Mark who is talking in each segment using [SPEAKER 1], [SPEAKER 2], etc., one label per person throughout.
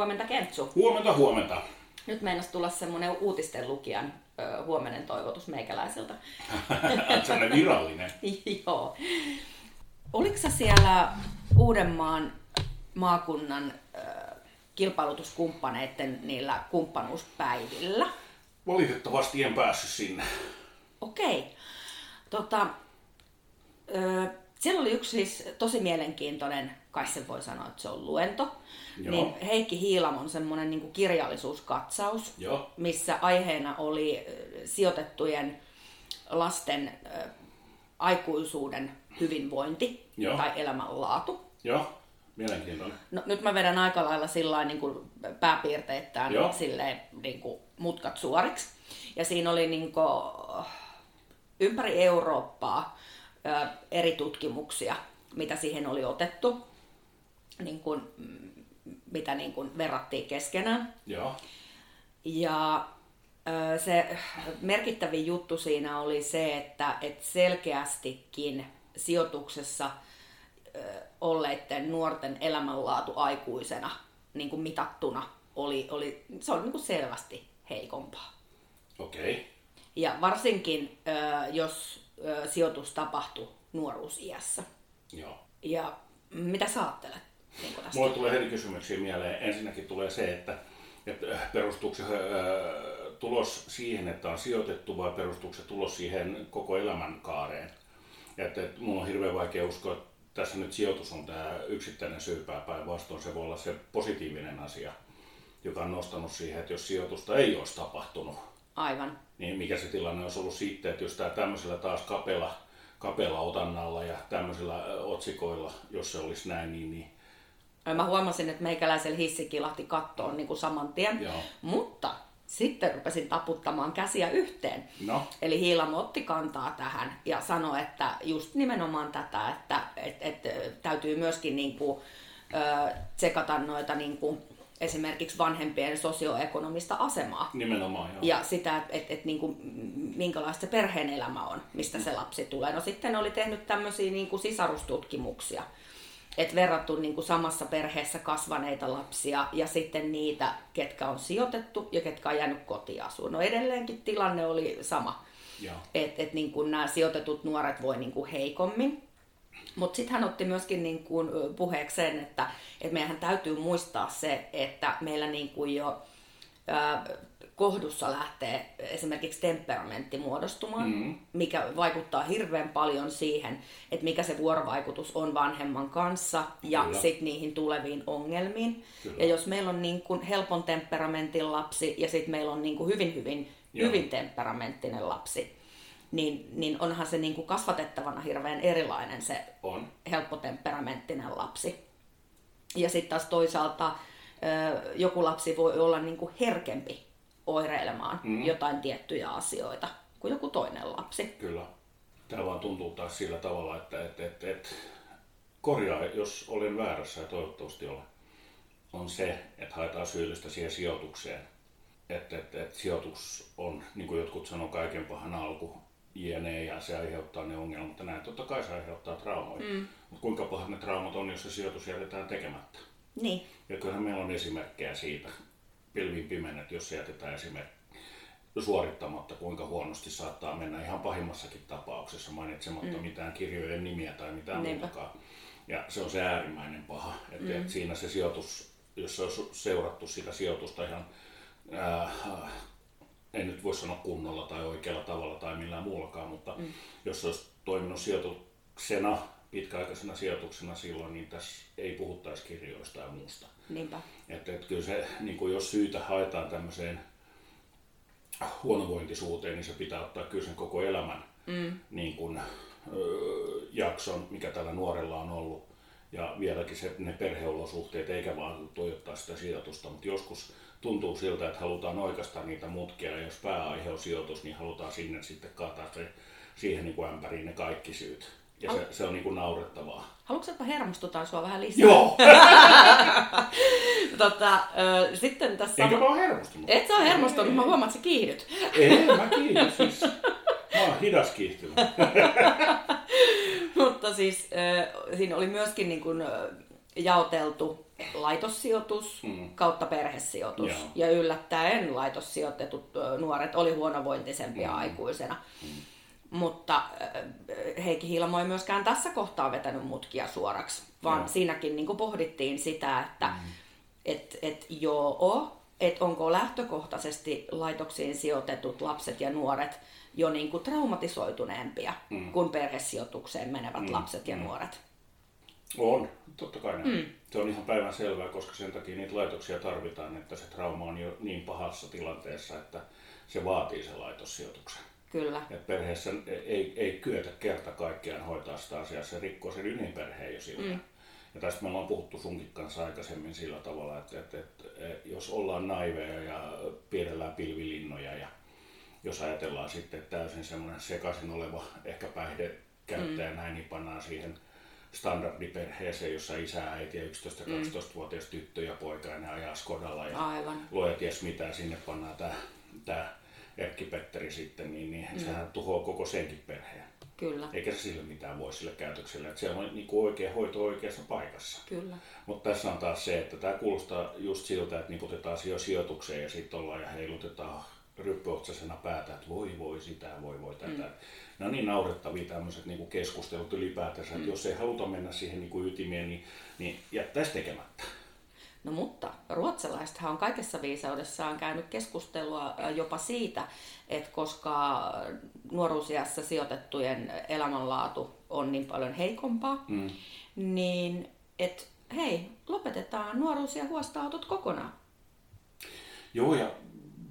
[SPEAKER 1] Huomenta Kentsu.
[SPEAKER 2] Huomenta, huomenta.
[SPEAKER 1] Nyt meinas tulla semmoinen uutisten lukijan ö, huomenen toivotus meikäläiseltä.
[SPEAKER 2] Sellainen virallinen.
[SPEAKER 1] Joo. Oliko sä siellä Uudenmaan maakunnan ö, kilpailutuskumppaneiden niillä kumppanuuspäivillä?
[SPEAKER 2] Valitettavasti en päässyt sinne.
[SPEAKER 1] Okei. Tota, ö, siellä oli yksi siis tosi mielenkiintoinen, kai sen voi sanoa, että se on luento.
[SPEAKER 2] Joo.
[SPEAKER 1] Niin Heikki Hiilamon semmoinen niin kirjallisuuskatsaus,
[SPEAKER 2] Joo.
[SPEAKER 1] missä aiheena oli sijoitettujen lasten ö, aikuisuuden hyvinvointi
[SPEAKER 2] Joo.
[SPEAKER 1] tai elämänlaatu.
[SPEAKER 2] Joo, mielenkiintoinen.
[SPEAKER 1] No, nyt mä vedän aika lailla sillä niin kuin pääpiirteittäin
[SPEAKER 2] Joo.
[SPEAKER 1] silleen, niin kuin mutkat suoriksi. Ja siinä oli niin kuin, ympäri Eurooppaa ö, eri tutkimuksia, mitä siihen oli otettu, niin kuin, mm, mitä niin kuin verrattiin keskenään.
[SPEAKER 2] Joo.
[SPEAKER 1] Ja se merkittävin juttu siinä oli se, että et selkeästikin sijoituksessa olleiden nuorten elämänlaatu aikuisena niin kuin mitattuna oli, oli, se oli niin kuin selvästi heikompaa.
[SPEAKER 2] Okei. Okay.
[SPEAKER 1] Ja varsinkin, jos sijoitus tapahtui nuoruusiässä.
[SPEAKER 2] Joo.
[SPEAKER 1] Ja mitä sä ajattelet niin tästä?
[SPEAKER 2] Mulle tulee heti kysymyksiä mieleen. Ensinnäkin tulee se, että, että äh, perustuuko se äh, tulos siihen, että on sijoitettu vai perustuuko se tulos siihen koko elämänkaareen. Että, että mun on hirveän vaikea uskoa, että tässä nyt sijoitus on tämä yksittäinen syypää päinvastoin. Se voi olla se positiivinen asia, joka on nostanut siihen, että jos sijoitusta ei olisi tapahtunut,
[SPEAKER 1] Aivan.
[SPEAKER 2] niin mikä se tilanne olisi ollut sitten, että jos tämä tämmöisellä taas kapela, kapela otannalla ja tämmöisillä otsikoilla, jos se olisi näin, niin, niin
[SPEAKER 1] Mä huomasin, että meikäläisellä hissi kilahti kattoon niin kuin saman tien,
[SPEAKER 2] Joo.
[SPEAKER 1] mutta sitten rupesin taputtamaan käsiä yhteen.
[SPEAKER 2] no,
[SPEAKER 1] Eli Hiilamo otti kantaa tähän ja sanoi, että just nimenomaan tätä, että et, et, täytyy myöskin niin kuin, ö, tsekata noita niin kuin, esimerkiksi vanhempien sosioekonomista asemaa.
[SPEAKER 2] nimenomaan joo.
[SPEAKER 1] Ja sitä, että et, et, niinku, minkälaista se perheen elämä on, mistä se lapsi tulee. No sitten oli tehnyt tämmöisiä niinku sisarustutkimuksia, että verrattu niinku samassa perheessä kasvaneita lapsia ja sitten niitä, ketkä on sijoitettu ja ketkä on jäänyt kotiasuun. No edelleenkin tilanne oli sama, että et, niinku nämä sijoitetut nuoret voi niinku heikommin. Mutta sitten hän otti myöskin niin kuin puheekseen, että, että meidän täytyy muistaa se, että meillä niin kuin jo kohdussa lähtee esimerkiksi temperamentti muodostumaan, mm. mikä vaikuttaa hirveän paljon siihen, että mikä se vuorovaikutus on vanhemman kanssa ja sitten niihin tuleviin ongelmiin.
[SPEAKER 2] Kyllä.
[SPEAKER 1] Ja jos meillä on niin kuin helpon temperamentin lapsi ja sitten meillä on niin kuin hyvin, hyvin,
[SPEAKER 2] Joo.
[SPEAKER 1] hyvin temperamenttinen lapsi, niin, niin onhan se niin kuin kasvatettavana hirveän erilainen se
[SPEAKER 2] On.
[SPEAKER 1] helppotemperamenttinen lapsi. Ja sitten taas toisaalta joku lapsi voi olla niin kuin herkempi oireilemaan mm. jotain tiettyjä asioita kuin joku toinen lapsi.
[SPEAKER 2] Kyllä. Tämä vaan tuntuu taas sillä tavalla, että et, et, et, korjaa, jos olen väärässä ja toivottavasti olen, on se, että haetaan syyllistä siihen sijoitukseen. Että et, et sijoitus on, niin kuin jotkut sanoo, kaiken pahan alku, jne, ja se aiheuttaa ne ongelmat, mutta näin totta kai se aiheuttaa traumoja. Mm. Mutta kuinka pahat ne traumat on, jos se sijoitus jätetään tekemättä?
[SPEAKER 1] Niin,
[SPEAKER 2] Ja kyllähän meillä on esimerkkejä siitä, pilvin pimenet, jos se jätetään esimerkiksi suorittamatta, kuinka huonosti saattaa mennä ihan pahimmassakin tapauksessa, mainitsematta mm. mitään kirjojen nimiä tai mitään
[SPEAKER 1] Niinpä.
[SPEAKER 2] muutakaan. Ja se on se äärimmäinen paha, että mm. et siinä se sijoitus, jos se on seurattu sitä sijoitusta ihan, ää, en nyt voi sanoa kunnolla tai oikealla tavalla tai millään muullakaan, mutta mm. jos se olisi toiminut sijoituksena, pitkäaikaisena sijoituksena silloin, niin tässä ei puhuttaisi kirjoista ja muusta.
[SPEAKER 1] Niinpä.
[SPEAKER 2] Että, että kyllä se, niin kuin jos syytä haetaan tämmöiseen huonovointisuuteen, niin se pitää ottaa kyllä sen koko elämän mm. niin kuin, ö, jakson, mikä tällä nuorella on ollut. Ja vieläkin se, ne perheolosuhteet, eikä vaan toivottaa sitä sijoitusta, mutta joskus tuntuu siltä, että halutaan oikeastaan niitä mutkia, ja jos pääaihe on sijoitus, niin halutaan sinne sitten kaataa se, siihen niin kuin ämpäriin ne kaikki syyt. Ja se, se on niin kuin naurettavaa.
[SPEAKER 1] Haluatko, että hermostutaan sua vähän lisää?
[SPEAKER 2] Joo!
[SPEAKER 1] tota, ö, sitten tässä...
[SPEAKER 2] Enkä mä ole hermostunut.
[SPEAKER 1] Et sä ole hermostunut, mä huomaan, että sä kiihdyt.
[SPEAKER 2] Ei, mä kiitos. Siis, mä oon hidas kiihtymään.
[SPEAKER 1] Mutta siis äh, siinä oli myöskin niin kuin, äh, jaoteltu laitossijoitus
[SPEAKER 2] Mm.
[SPEAKER 1] kautta perhesijoitus.
[SPEAKER 2] Joo.
[SPEAKER 1] Ja yllättäen laitossijoitetut nuoret oli huonovointisempia
[SPEAKER 2] Mm.
[SPEAKER 1] aikuisena. Mutta ö, Heikki Hilmo ei myöskään tässä kohtaa vetänyt mutkia suoraksi, vaan
[SPEAKER 2] Joo.
[SPEAKER 1] siinäkin niin pohdittiin sitä, että et, et joo, että onko lähtökohtaisesti laitoksiin sijoitetut lapset ja nuoret jo niin kuin traumatisoituneempia
[SPEAKER 2] Mm.
[SPEAKER 1] kuin perhesijoitukseen menevät
[SPEAKER 2] Mm.
[SPEAKER 1] lapset ja
[SPEAKER 2] Mm.
[SPEAKER 1] nuoret.
[SPEAKER 2] On, totta kai näin. Mm. Se on ihan päivän selvää, koska sen takia niitä laitoksia tarvitaan, että se trauma on jo niin pahassa tilanteessa, että se vaatii sen laitossijoituksen.
[SPEAKER 1] Kyllä.
[SPEAKER 2] Et perheessä ei, ei kyetä kerta kaikkiaan hoitaa sitä asiaa, se rikkoo sen ydinperheen jo sillä. Mm. Ja tästä me ollaan puhuttu sunkin kanssa aikaisemmin sillä tavalla, että, että, että, jos ollaan naiveja ja piirrellään pilvilinnoja ja jos ajatellaan sitten täysin semmoinen sekaisin oleva ehkä päihdekäyttäjä mm. näin, niin pannaan siihen standardiperheeseen, jossa isä, äiti ja 11-12-vuotias tyttö ja poika ja ne ajaa Skodalla ja
[SPEAKER 1] Aivan.
[SPEAKER 2] luoja ties mitä, sinne pannaan tämä, tämä Erkki Petteri sitten, niin, niin mm. sehän tuhoaa koko senkin perheen.
[SPEAKER 1] Kyllä.
[SPEAKER 2] Eikä se sille mitään voi sille käytökselle, että siellä on niin kuin oikea hoito oikeassa paikassa.
[SPEAKER 1] Kyllä.
[SPEAKER 2] Mutta tässä on taas se, että tämä kuulostaa just siltä, että niputetaan jo sijoitukseen ja sitten ollaan ja heilutetaan ryppyotsasena päätä, että voi voi sitä, voi voi tätä. Mm. Ne on niin naurettavia tämmöiset niin keskustelut ylipäätänsä, että jos ei haluta mennä siihen niin kuin ytimeen, niin, niin jättäisi tekemättä.
[SPEAKER 1] No mutta ruotsalaisethan on kaikessa viisaudessaan käynyt keskustelua jopa siitä, että koska nuoruusiässä sijoitettujen elämänlaatu on niin paljon heikompaa,
[SPEAKER 2] Mm.
[SPEAKER 1] niin että hei, lopetetaan nuoruus- ja huostaanotot kokonaan.
[SPEAKER 2] Joo, ja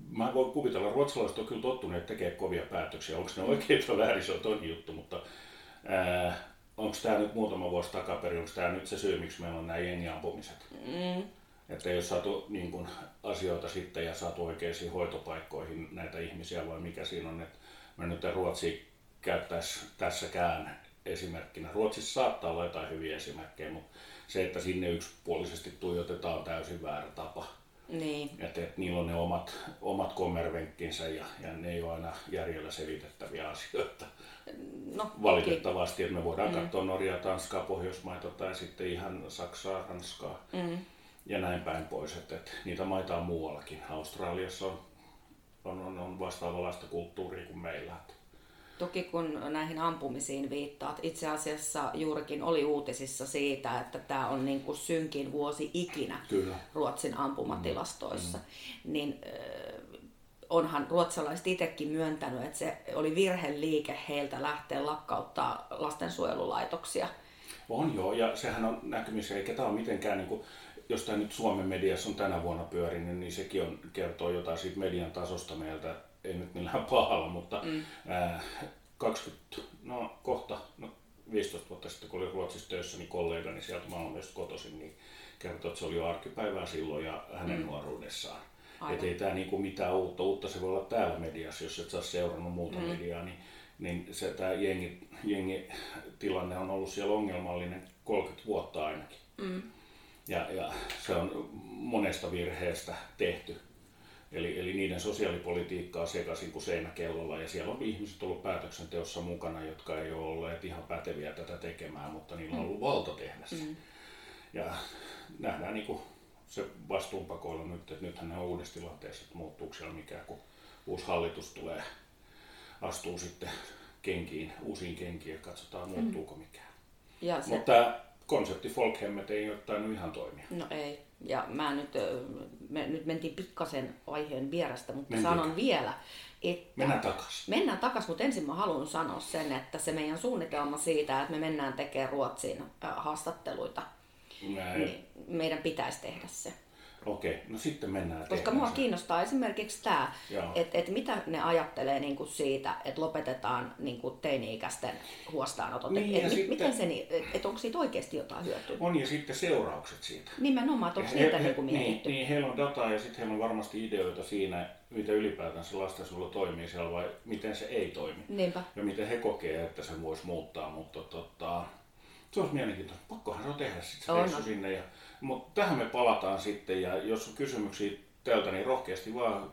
[SPEAKER 2] mä voin kuvitella, ruotsalaiset on kyllä tottuneet tekemään kovia päätöksiä. Onko ne oikein vai väärin, se on toinen juttu, mutta onko tämä nyt muutama vuosi takaperin, onko tämä nyt se syy, miksi meillä on nämä jengiampumiset?
[SPEAKER 1] Mm,
[SPEAKER 2] Että ei ole saatu niin kun, asioita sitten ja saatu oikeisiin hoitopaikkoihin näitä ihmisiä, vai mikä siinä on, että mä nyt Ruotsi käyttäisi tässäkään esimerkkinä. Ruotsissa saattaa olla jotain hyviä esimerkkejä, mutta se, että sinne yksipuolisesti tuijotetaan on täysin väärä tapa.
[SPEAKER 1] niin,
[SPEAKER 2] Että, että niillä on ne omat, omat kommervenkkinsä ja, ja ne ei ole aina järjellä selitettäviä asioita.
[SPEAKER 1] no.
[SPEAKER 2] Valitettavasti, että me voidaan mm. katsoa Norjaa, Tanskaa, Pohjoismaita tai sitten ihan Saksaa, Ranskaa
[SPEAKER 1] Mm,
[SPEAKER 2] ja näin päin pois. Että, että niitä maita on muuallakin. Australiassa on, on, on, on vastaavanlaista kulttuuria kuin meillä. Että,
[SPEAKER 1] Toki kun näihin ampumisiin viittaat, itse asiassa juurikin oli uutisissa siitä, että tämä on niin kuin synkin vuosi ikinä
[SPEAKER 2] Kyllä.
[SPEAKER 1] Ruotsin ampumatilastoissa, mm. niin äh, onhan ruotsalaiset itsekin myöntänyt, että se oli virheliike heiltä lähteä lakkauttaa lastensuojelulaitoksia.
[SPEAKER 2] On joo, ja sehän on näkymissä, eikä tämä ole mitenkään, niin kuin, jos tämä nyt Suomen mediassa on tänä vuonna pyörinyt, niin sekin on, kertoo jotain siitä median tasosta meiltä, ei nyt millään pahalla, mutta mm. ää, 20, no kohta, no 15 vuotta sitten, kun olin Ruotsissa töissä, niin kollegani sieltä Malmöstä kotoisin, niin kertoi, että se oli jo arkipäivää silloin ja hänen mm. nuoruudessaan. Että ei tämä niinku mitään uutta, uutta se voi olla täällä mediassa, jos et saa seurannut muuta mm. mediaa, niin, niin se tämä jengi, jengitilanne on ollut siellä ongelmallinen 30 vuotta ainakin.
[SPEAKER 1] Mm.
[SPEAKER 2] Ja, ja se on monesta virheestä tehty. Eli, eli niiden sosiaalipolitiikkaa sekaisin kuin seinäkellolla. Ja siellä on ihmiset ollut päätöksenteossa mukana, jotka ei ole olleet ihan päteviä tätä tekemään, mutta niillä on ollut valta tehdä se. Mm. Ja nähdään niin kuin se vastuunpakoilla nyt, että nythän ne on uudessa tilanteessa, että muuttuuko siellä mikään, kun uusi hallitus tulee, astuu sitten kenkiin, uusiin kenkiin ja katsotaan muuttuuko mikään.
[SPEAKER 1] Ja se,
[SPEAKER 2] Mutta konsepti Folkhemmet ei ole tainnut ihan toimia.
[SPEAKER 1] No ei. Ja mä nyt, me nyt mentiin pikkasen aiheen vierestä, mutta
[SPEAKER 2] Mentiin.
[SPEAKER 1] sanon vielä, että...
[SPEAKER 2] Mennään takaisin.
[SPEAKER 1] Mennään takaisin, mutta ensin mä haluan sanoa sen, että se meidän suunnitelma siitä, että me mennään tekemään Ruotsiin haastatteluita,
[SPEAKER 2] Näin.
[SPEAKER 1] niin meidän pitäisi tehdä se.
[SPEAKER 2] Okei, no sitten mennään
[SPEAKER 1] Koska mua
[SPEAKER 2] se.
[SPEAKER 1] kiinnostaa esimerkiksi tämä, että et mitä ne ajattelee niinku siitä, että lopetetaan niinku teini-ikäisten huostaanotot.
[SPEAKER 2] Niin,
[SPEAKER 1] et, et,
[SPEAKER 2] sitten-
[SPEAKER 1] Miten se, et, onko siitä oikeasti jotain hyötyä?
[SPEAKER 2] On ja sitten seuraukset siitä.
[SPEAKER 1] Nimenomaan, onko siitä
[SPEAKER 2] he-
[SPEAKER 1] niinku
[SPEAKER 2] niin,
[SPEAKER 1] mietitty?
[SPEAKER 2] niin, heillä on dataa ja sitten heillä on varmasti ideoita siinä, miten ylipäätään se lastensuojelu toimii siellä vai miten se ei toimi.
[SPEAKER 1] Niinpä.
[SPEAKER 2] Ja miten he kokee, että se voisi muuttaa, mutta tota, se olisi mielenkiintoista. Pakkohan se on tehdä sitten se reissu sinne. Ja, mutta tähän me palataan sitten ja jos on kysymyksiä teiltä, niin rohkeasti vaan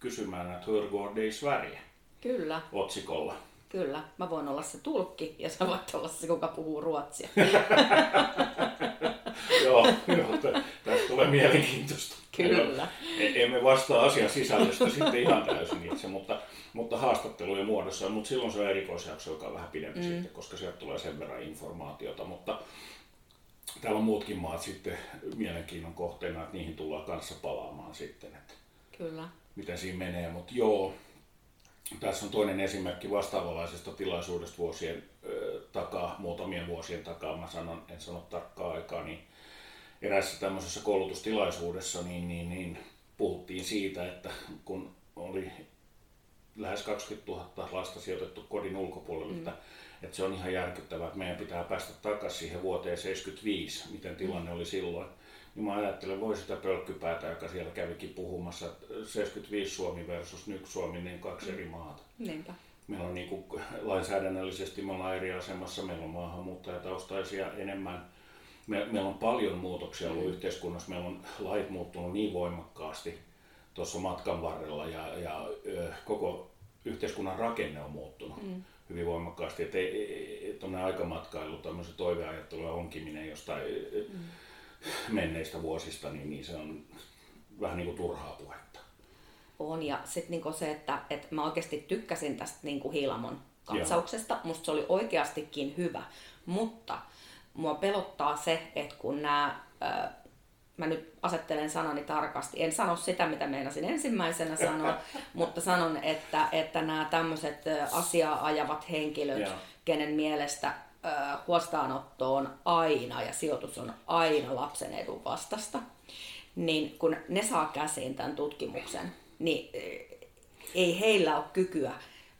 [SPEAKER 2] kysymään, että hur går det i Sverige
[SPEAKER 1] Kyllä,
[SPEAKER 2] otsikolla.
[SPEAKER 1] Kyllä. Mä voin olla se tulkki ja sä voit olla se, kuka puhuu ruotsia.
[SPEAKER 2] joo, joo tästä tulee mielenkiintoista.
[SPEAKER 1] Kyllä.
[SPEAKER 2] E- emme vastaa asian sisällöstä sitten ihan täysin itse, mutta, mutta haastattelujen muodossa. Mutta silloin se on erikoisjakso, joka on vähän pidempi mm. sitten, koska sieltä tulee sen verran informaatiota. Mutta täällä on muutkin maat sitten mielenkiinnon kohteena, että niihin tullaan kanssa palaamaan sitten. Että
[SPEAKER 1] Kyllä.
[SPEAKER 2] Miten siinä menee, mutta joo, tässä on toinen esimerkki vastaavanlaisesta tilaisuudesta vuosien ö, takaa, muutamien vuosien takaa, mä sanon, en sano tarkkaa aikaa, niin erässä tämmöisessä koulutustilaisuudessa niin, niin, niin puhuttiin siitä, että kun oli lähes 20 000 lasta sijoitettu kodin ulkopuolelle, mm. että, että se on ihan järkyttävää, että meidän pitää päästä takaisin siihen vuoteen 75, miten tilanne mm. oli silloin. Niin mä ajattelen, voi sitä pölkkypäätä, joka siellä kävikin puhumassa, että 75 Suomi versus nyt Suomi, niin kaksi mm. eri maata.
[SPEAKER 1] Niinpä.
[SPEAKER 2] Meillä on niin kuin, lainsäädännöllisesti me ollaan eri asemassa, meillä on maahanmuuttajataustaisia enemmän. Me, meillä on paljon muutoksia ollut mm. yhteiskunnassa, meillä on lait muuttunut niin voimakkaasti tuossa matkan varrella ja, ja koko yhteiskunnan rakenne on muuttunut mm. hyvin voimakkaasti. Että tuonne aikamatkailu, tämmöisen toiveajattelu ja onkiminen jostain mm menneistä vuosista, niin, niin se on vähän niin kuin turhaa puhetta.
[SPEAKER 1] On, ja sitten niin se, että, että mä oikeasti tykkäsin tästä niin kuin Hiilamon katsauksesta, Joo. musta se oli oikeastikin hyvä, mutta mua pelottaa se, että kun nämä, mä nyt asettelen sanani tarkasti, en sano sitä, mitä meinasin ensimmäisenä sanoa, mutta sanon, että, että nämä tämmöiset asiaa ajavat henkilöt, Joo. kenen mielestä huostaanotto on aina ja sijoitus on aina lapsen edun vastasta, niin kun ne saa käsiin tämän tutkimuksen, niin ei heillä ole kykyä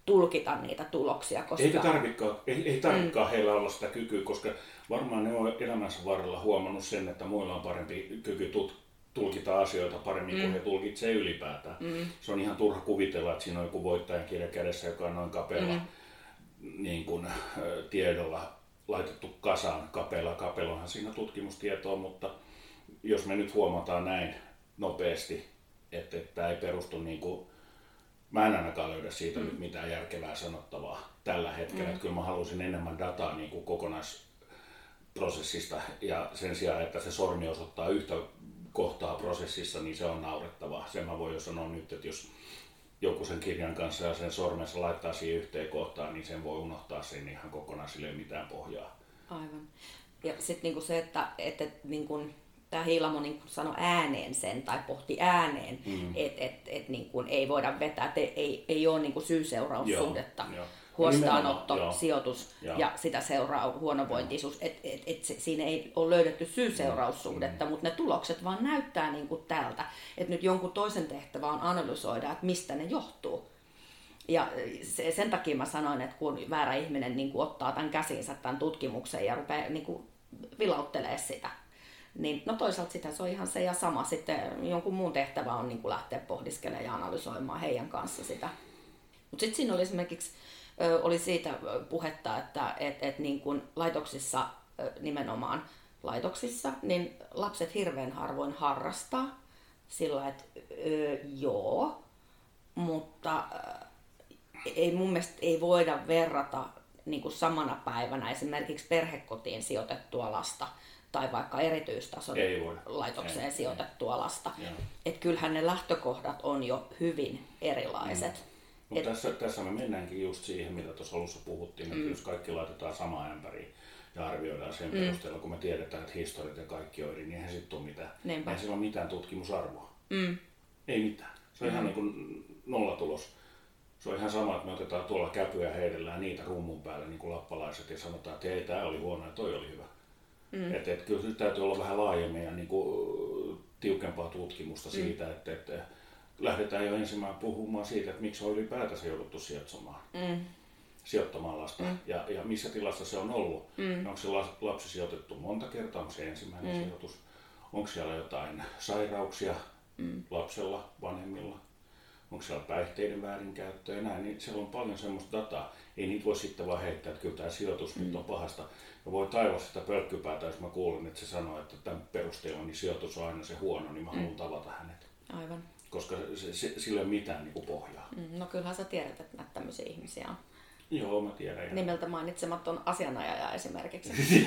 [SPEAKER 1] tulkita niitä tuloksia.
[SPEAKER 2] Koska... Eikä tarvikaan, ei, ei tarvikaan mm. heillä olla sitä kykyä, koska varmaan ne on elämänsä varrella huomannut sen, että muilla on parempi kyky tut, tulkita asioita paremmin mm. kuin he tulkitsee ylipäätään. Mm. Se on ihan turha kuvitella, että siinä on joku voittajan kirja kädessä, joka on noin kapealla. Mm tiedolla laitettu kasaan kapeella. Kapelohan siinä tutkimustietoa, mutta jos me nyt huomataan näin nopeasti, että, tämä ei perustu niin kuin, mä en ainakaan löydä siitä mm. nyt mitään järkevää sanottavaa tällä hetkellä. Mm. Että kyllä mä halusin enemmän dataa niin kuin kokonaisprosessista ja sen sijaan, että se sormi osoittaa yhtä kohtaa prosessissa, niin se on naurettavaa. Sen mä voin jo sanoa nyt, että jos joku sen kirjan kanssa ja sen sormensa laittaa siihen yhteen kohtaan, niin sen voi unohtaa sen ihan kokonaan, sille ei mitään pohjaa.
[SPEAKER 1] Aivan. Ja sitten niinku se, että, että niinku, tämä Hiilamo niinku sanoi ääneen sen tai pohti ääneen, mm. että et, et, niinku, ei voida vetää, että ei, ei ole niinku syy-seuraussuhdetta. Joo, joo huostaanotto, Nimenomaan, sijoitus joo. ja sitä seuraa huonovointisuus. Et, et, et se, siinä ei ole löydetty syy-seuraussuhdetta, mm. mutta ne tulokset vaan näyttää niin kuin tältä. Että nyt jonkun toisen tehtävä on analysoida, että mistä ne johtuu. Ja se, sen takia mä sanoin, että kun väärä ihminen niin kuin ottaa tämän käsinsä tämän tutkimuksen ja rupeaa niin kuin vilauttelee sitä, niin no toisaalta sitä se on ihan se ja sama. Sitten jonkun muun tehtävä on niin kuin lähteä pohdiskelemaan ja analysoimaan heidän kanssa sitä. Mutta sitten siinä oli esimerkiksi oli siitä puhetta, että et, et niin kuin laitoksissa nimenomaan laitoksissa, niin lapset hirveän harvoin harrastaa sillä, että ö, joo, mutta ei mun mielestä ei voida verrata niin kuin samana päivänä esimerkiksi perhekotiin sijoitettua lasta tai vaikka erityistason laitokseen ei, sijoitettua ei. lasta. Että kyllähän ne lähtökohdat on jo hyvin erilaiset. Mm.
[SPEAKER 2] Et... tässä, tässä me mennäänkin just siihen, mitä tuossa alussa puhuttiin, että mm. jos kaikki laitetaan samaan ämpäriin ja arvioidaan sen mm. perusteella, kun me tiedetään, että historiat ja kaikki on eri, niin eihän sitten ole mitään. Niinpä. Ei sillä ole mitään tutkimusarvoa. Mm. Ei mitään. Se on mm. ihan niin kuin nollatulos. Se on ihan sama, että me otetaan tuolla käpyä ja heidellään niitä rummun päälle, niin kuin lappalaiset, ja sanotaan, että ei, tämä oli huono ja toi oli hyvä. Mm. Että et, kyllä nyt täytyy olla vähän laajemmin ja niin kuin, tiukempaa tutkimusta mm. siitä, että, että lähdetään jo ensimmäinen puhumaan siitä, että miksi on ylipäätänsä jouduttu sijoittamaan. Mm. sijoittamaan lasta mm. ja, ja missä tilassa se on ollut. Mm. Onko se lapsi sijoitettu monta kertaa, onko se ensimmäinen mm. sijoitus, onko siellä jotain sairauksia mm. lapsella, vanhemmilla, onko siellä päihteiden väärinkäyttöä ja näin, niin siellä on paljon semmoista dataa. Ei niitä voi sitten vaan heittää, että kyllä tämä sijoitus mm. nyt on pahasta. Ja voi taivaa sitä pölkkypäätä, jos mä kuulen, että se sanoo, että tämän perusteella niin sijoitus on aina se huono, niin mä haluan mm. tavata hänet.
[SPEAKER 1] Aivan
[SPEAKER 2] koska se, se, sillä ei ole mitään niin kuin pohjaa.
[SPEAKER 1] Mm, no kyllähän sä tiedät, että näitä tämmöisiä ihmisiä on.
[SPEAKER 2] Joo, mä tiedän. Ja...
[SPEAKER 1] Nimeltä mainitsematon asianajaja esimerkiksi.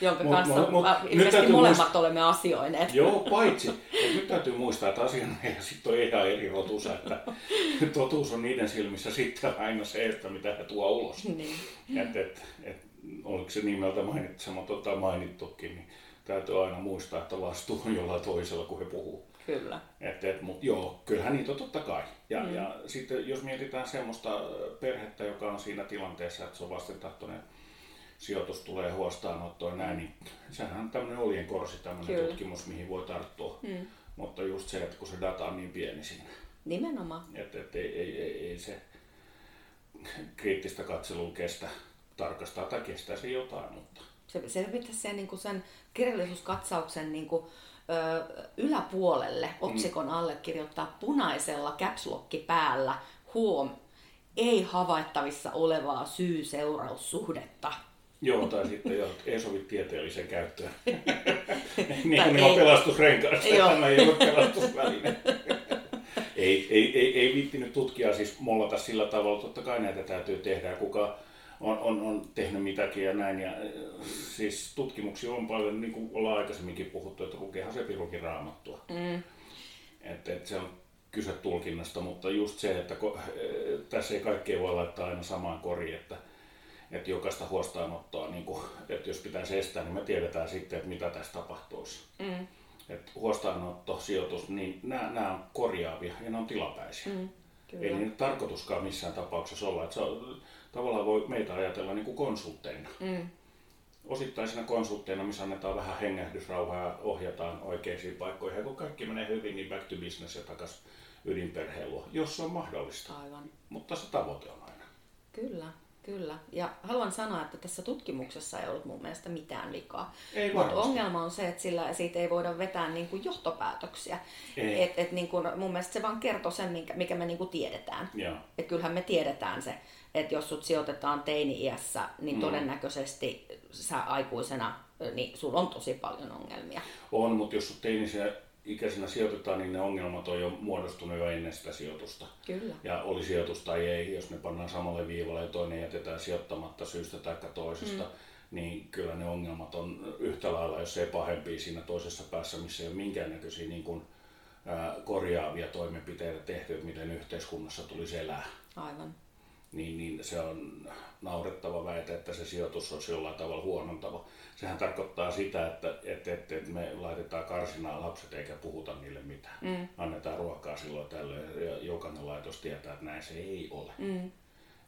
[SPEAKER 1] jonka
[SPEAKER 2] Mut-
[SPEAKER 1] kanssa
[SPEAKER 2] mut- mut nyt
[SPEAKER 1] ilmeisesti
[SPEAKER 2] täytyy
[SPEAKER 1] molemmat olemme asioineet.
[SPEAKER 2] Joo, paitsi. Nyt täytyy muistaa, että asianajaja sitten on ihan eri rotusa, että totuus on niiden silmissä sitten aina se, että mitä he tuo ulos.
[SPEAKER 1] Niin.
[SPEAKER 2] Et, et, et, oliko se nimeltä mainitsematon tai mainittukin, niin täytyy aina muistaa, että vastuu on jollain toisella, kun he puhuu.
[SPEAKER 1] Kyllä.
[SPEAKER 2] Et, et, mut joo, kyllähän niitä on totta kai. Ja, mm. ja sitten jos mietitään semmoista perhettä, joka on siinä tilanteessa, että se on vastentahtoinen sijoitus tulee huostaanottoon näin, niin sehän on tämmöinen oljenkorsi, tämmöinen
[SPEAKER 1] Kyllä.
[SPEAKER 2] tutkimus, mihin voi tarttua.
[SPEAKER 1] Mm.
[SPEAKER 2] Mutta just se, että kun se data on niin pieni siinä,
[SPEAKER 1] Nimenomaan.
[SPEAKER 2] että et ei, ei, ei, ei se kriittistä katselua kestä tarkastaa tai kestää se jotain, mutta
[SPEAKER 1] Se, se pitäisi sen, niin kuin sen kirjallisuuskatsauksen niin kuin, ö, yläpuolelle otsikon alle kirjoittaa punaisella caps päällä huom, ei havaittavissa olevaa syy-seuraussuhdetta.
[SPEAKER 2] Joo, tai sitten joo, ei sovi tieteelliseen käyttöön. Niin kuin on pelastusrenkaasta,
[SPEAKER 1] Joo.
[SPEAKER 2] tämä ei ole pelastusväline. ei, ei, ei, ei viittinyt tutkija siis mollata sillä tavalla, totta kai näitä täytyy tehdä, kuka on, on, on tehnyt mitäkin ja näin. Ja, äh, siis tutkimuksia on paljon, niin kuin ollaan aikaisemminkin puhuttu, että lukeehan se pirukin raamattua.
[SPEAKER 1] Mm.
[SPEAKER 2] Että, että se on kyse tulkinnasta, mutta just se, että ko, äh, tässä ei kaikkea voi laittaa aina samaan koriin, että, että jokaista huostaanottoa, niin kuin, että jos pitäisi estää, niin me tiedetään sitten, että mitä tässä tapahtuisi.
[SPEAKER 1] Mm.
[SPEAKER 2] Että huostaanotto, sijoitus, niin nämä, nämä on korjaavia ja ne on tilapäisiä.
[SPEAKER 1] Mm.
[SPEAKER 2] Ei
[SPEAKER 1] Kyllä.
[SPEAKER 2] niin tarkoituskaan missään tapauksessa olla. Että se on, tavallaan voi meitä ajatella niin kuin konsultteina.
[SPEAKER 1] Mm.
[SPEAKER 2] Osittaisina konsultteina, missä annetaan vähän hengähdysrauhaa ja ohjataan oikeisiin paikkoihin. Ja kun kaikki menee hyvin, niin back to business ja takaisin ydinperheen luo, jos se on mahdollista.
[SPEAKER 1] Aivan.
[SPEAKER 2] Mutta se tavoite on aina.
[SPEAKER 1] Kyllä, kyllä. Ja haluan sanoa, että tässä tutkimuksessa ei ollut mun mielestä mitään vikaa.
[SPEAKER 2] Ei
[SPEAKER 1] Mutta ongelma on se, että sillä, siitä ei voida vetää niin kuin johtopäätöksiä.
[SPEAKER 2] Ei.
[SPEAKER 1] Et, et niin kuin, mun mielestä se vaan kertoo sen, mikä, mikä me niin kuin tiedetään.
[SPEAKER 2] Joo.
[SPEAKER 1] Et kyllähän me tiedetään se, että jos sut sijoitetaan teini-iässä, niin
[SPEAKER 2] Mm.
[SPEAKER 1] todennäköisesti sä aikuisena, niin sulla on tosi paljon ongelmia.
[SPEAKER 2] On, mutta jos sut teinisenä ikäisenä sijoitetaan, niin ne ongelmat on jo muodostunut jo ennen sitä sijoitusta.
[SPEAKER 1] Kyllä.
[SPEAKER 2] Ja oli sijoitus tai ei, jos ne pannaan samalle viivalle ja toinen jätetään sijoittamatta syystä tai toisesta, mm. niin kyllä ne ongelmat on yhtä lailla, jos ei pahempia siinä toisessa päässä, missä ei ole minkäännäköisiä niin kuin, korjaavia toimenpiteitä tehty, että miten yhteiskunnassa tulisi elää.
[SPEAKER 1] Aivan.
[SPEAKER 2] Niin, niin se on naurettava väite, että se sijoitus olisi jollain tavalla huonontava. Sehän tarkoittaa sitä, että, että, että, että me laitetaan karsinaan lapset eikä puhuta niille mitään.
[SPEAKER 1] Mm.
[SPEAKER 2] Annetaan ruokaa silloin tällöin ja jokainen laitos tietää, että näin se ei ole.
[SPEAKER 1] Mm.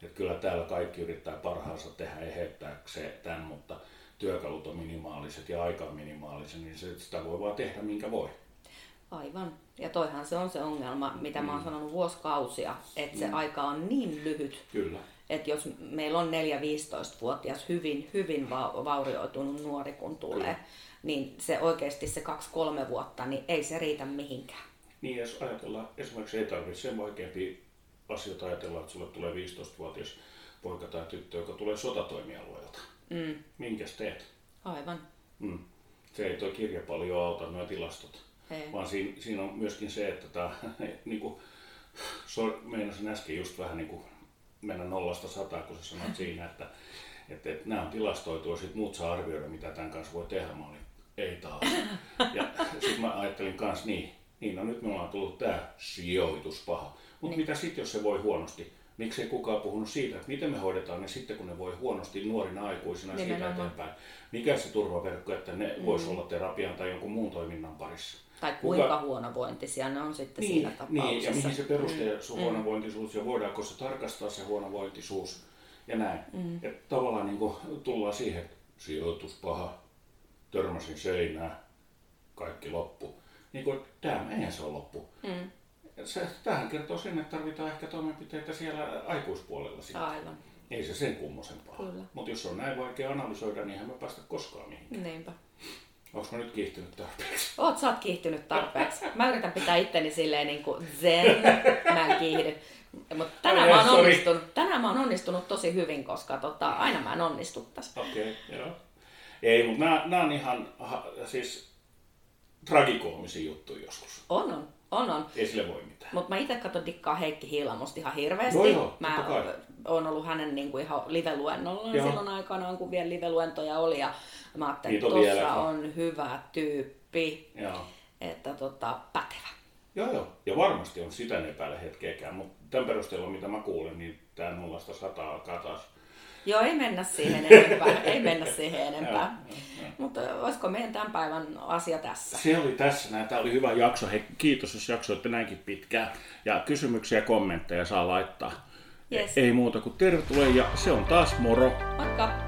[SPEAKER 2] Että kyllä täällä kaikki yrittää parhaansa tehdä eheyttääkseen tämän, mutta työkalut on minimaaliset ja aika on minimaalisen, niin sitä voi vaan tehdä minkä voi.
[SPEAKER 1] Aivan. Ja toihan se on se ongelma, mitä mä oon sanonut vuosikausia, että se aika on niin lyhyt,
[SPEAKER 2] Kyllä.
[SPEAKER 1] että jos meillä on 4-15-vuotias hyvin, hyvin va- vaurioitunut nuori, kun tulee,
[SPEAKER 2] Kyllä.
[SPEAKER 1] niin se oikeasti se 2-3 vuotta, niin ei se riitä mihinkään.
[SPEAKER 2] Niin jos ajatellaan, esimerkiksi ei tarvitse sen vaikeampia asioita ajatella, että sulle tulee 15-vuotias poika tai tyttö, joka tulee sotatoimialueelta.
[SPEAKER 1] Mm.
[SPEAKER 2] Minkäs teet?
[SPEAKER 1] Aivan.
[SPEAKER 2] Mm. Se ei tuo kirja paljon auta, nuo tilastot.
[SPEAKER 1] Ei.
[SPEAKER 2] Vaan siinä, siinä on myöskin se, että tämä, niin kuin, so, meinasin äsken just vähän niin kuin mennä nollasta sataan, kun sä sanoit siinä, että, että, että nämä on tilastoitu ja sitten muut saa arvioida, mitä tämän kanssa voi tehdä. Mä olin, ei taas. Ja sitten mä ajattelin kanssa niin, niin no nyt me ollaan tullut tämä sijoitus paha. Mutta
[SPEAKER 1] Niin.
[SPEAKER 2] mitä sitten, jos se voi huonosti? Miksi ei kukaan puhunut siitä, että miten me hoidetaan ne sitten, kun ne voi huonosti nuorina aikuisina ja siitä
[SPEAKER 1] Nimenomaan.
[SPEAKER 2] eteenpäin? Mikä se turvaverkko, että ne mm. voisi olla terapian tai jonkun muun toiminnan parissa?
[SPEAKER 1] Tai
[SPEAKER 2] Kuka-
[SPEAKER 1] kuinka huonovointisia ne on sitten siinä
[SPEAKER 2] Niin,
[SPEAKER 1] tapauksessa.
[SPEAKER 2] niin, ja mihin se perustuu
[SPEAKER 1] Mm, mm.
[SPEAKER 2] huonovointisuus ja voidaanko se tarkastaa se huonovointisuus ja näin.
[SPEAKER 1] Mm.
[SPEAKER 2] Et tavallaan niin tullaan siihen, että sijoitus paha, törmäsin seinään, kaikki loppu. Niin kuin, tämä eihän se ole loppu.
[SPEAKER 1] Mm.
[SPEAKER 2] Se, tähän kertoo sen, että tarvitaan ehkä toimenpiteitä siellä aikuispuolella sitten.
[SPEAKER 1] Aivan.
[SPEAKER 2] Ei se sen kummosempaa. Mutta jos on näin vaikea analysoida, niin eihän me päästä koskaan mihinkään.
[SPEAKER 1] Niinpä.
[SPEAKER 2] Onko mä nyt kiihtynyt tarpeeksi?
[SPEAKER 1] Oot, sä oot kiihtynyt tarpeeksi. Mä yritän pitää itteni silleen niin kuin zen, mä en kiihdy. Mutta tänään, mä oon onnistunut, tänään mä oon onnistunut tosi hyvin, koska tota, aina mä en onnistu tässä.
[SPEAKER 2] Okei, okay, joo. Ei, mutta nämä on ihan ha, siis tragikoomisia juttuja joskus.
[SPEAKER 1] On, on, on, on.
[SPEAKER 2] Ei sille voi mitään.
[SPEAKER 1] Mutta mä itse katson dikkaa Heikki Hiilamosta ihan hirveästi.
[SPEAKER 2] Joo, joo,
[SPEAKER 1] mä
[SPEAKER 2] totta kai.
[SPEAKER 1] on ollut hänen niin kuin ihan live-luennollaan
[SPEAKER 2] Joo.
[SPEAKER 1] silloin aikanaan, kun vielä live-luentoja oli. Ja mä ajattelin,
[SPEAKER 2] Niitä
[SPEAKER 1] että
[SPEAKER 2] on
[SPEAKER 1] tuossa on hyvä tyyppi,
[SPEAKER 2] Joo.
[SPEAKER 1] että tota, pätevä.
[SPEAKER 2] Joo, joo. Ja varmasti on sitä en epäile hetkeäkään, mutta tämän perusteella, mitä mä kuulen, niin tämä nollasta sataa alkaa taas.
[SPEAKER 1] Joo, ei mennä siihen enempää. ei mennä siihen enempää. Mutta olisiko meidän tämän päivän asia tässä?
[SPEAKER 2] Se oli tässä näin. Tämä oli hyvä jakso. Hei, kiitos, jos jaksoitte näinkin pitkään. Ja kysymyksiä ja kommentteja saa laittaa.
[SPEAKER 1] Yes.
[SPEAKER 2] Ei muuta kuin tervetuloa ja se on taas moro.
[SPEAKER 1] Moikka!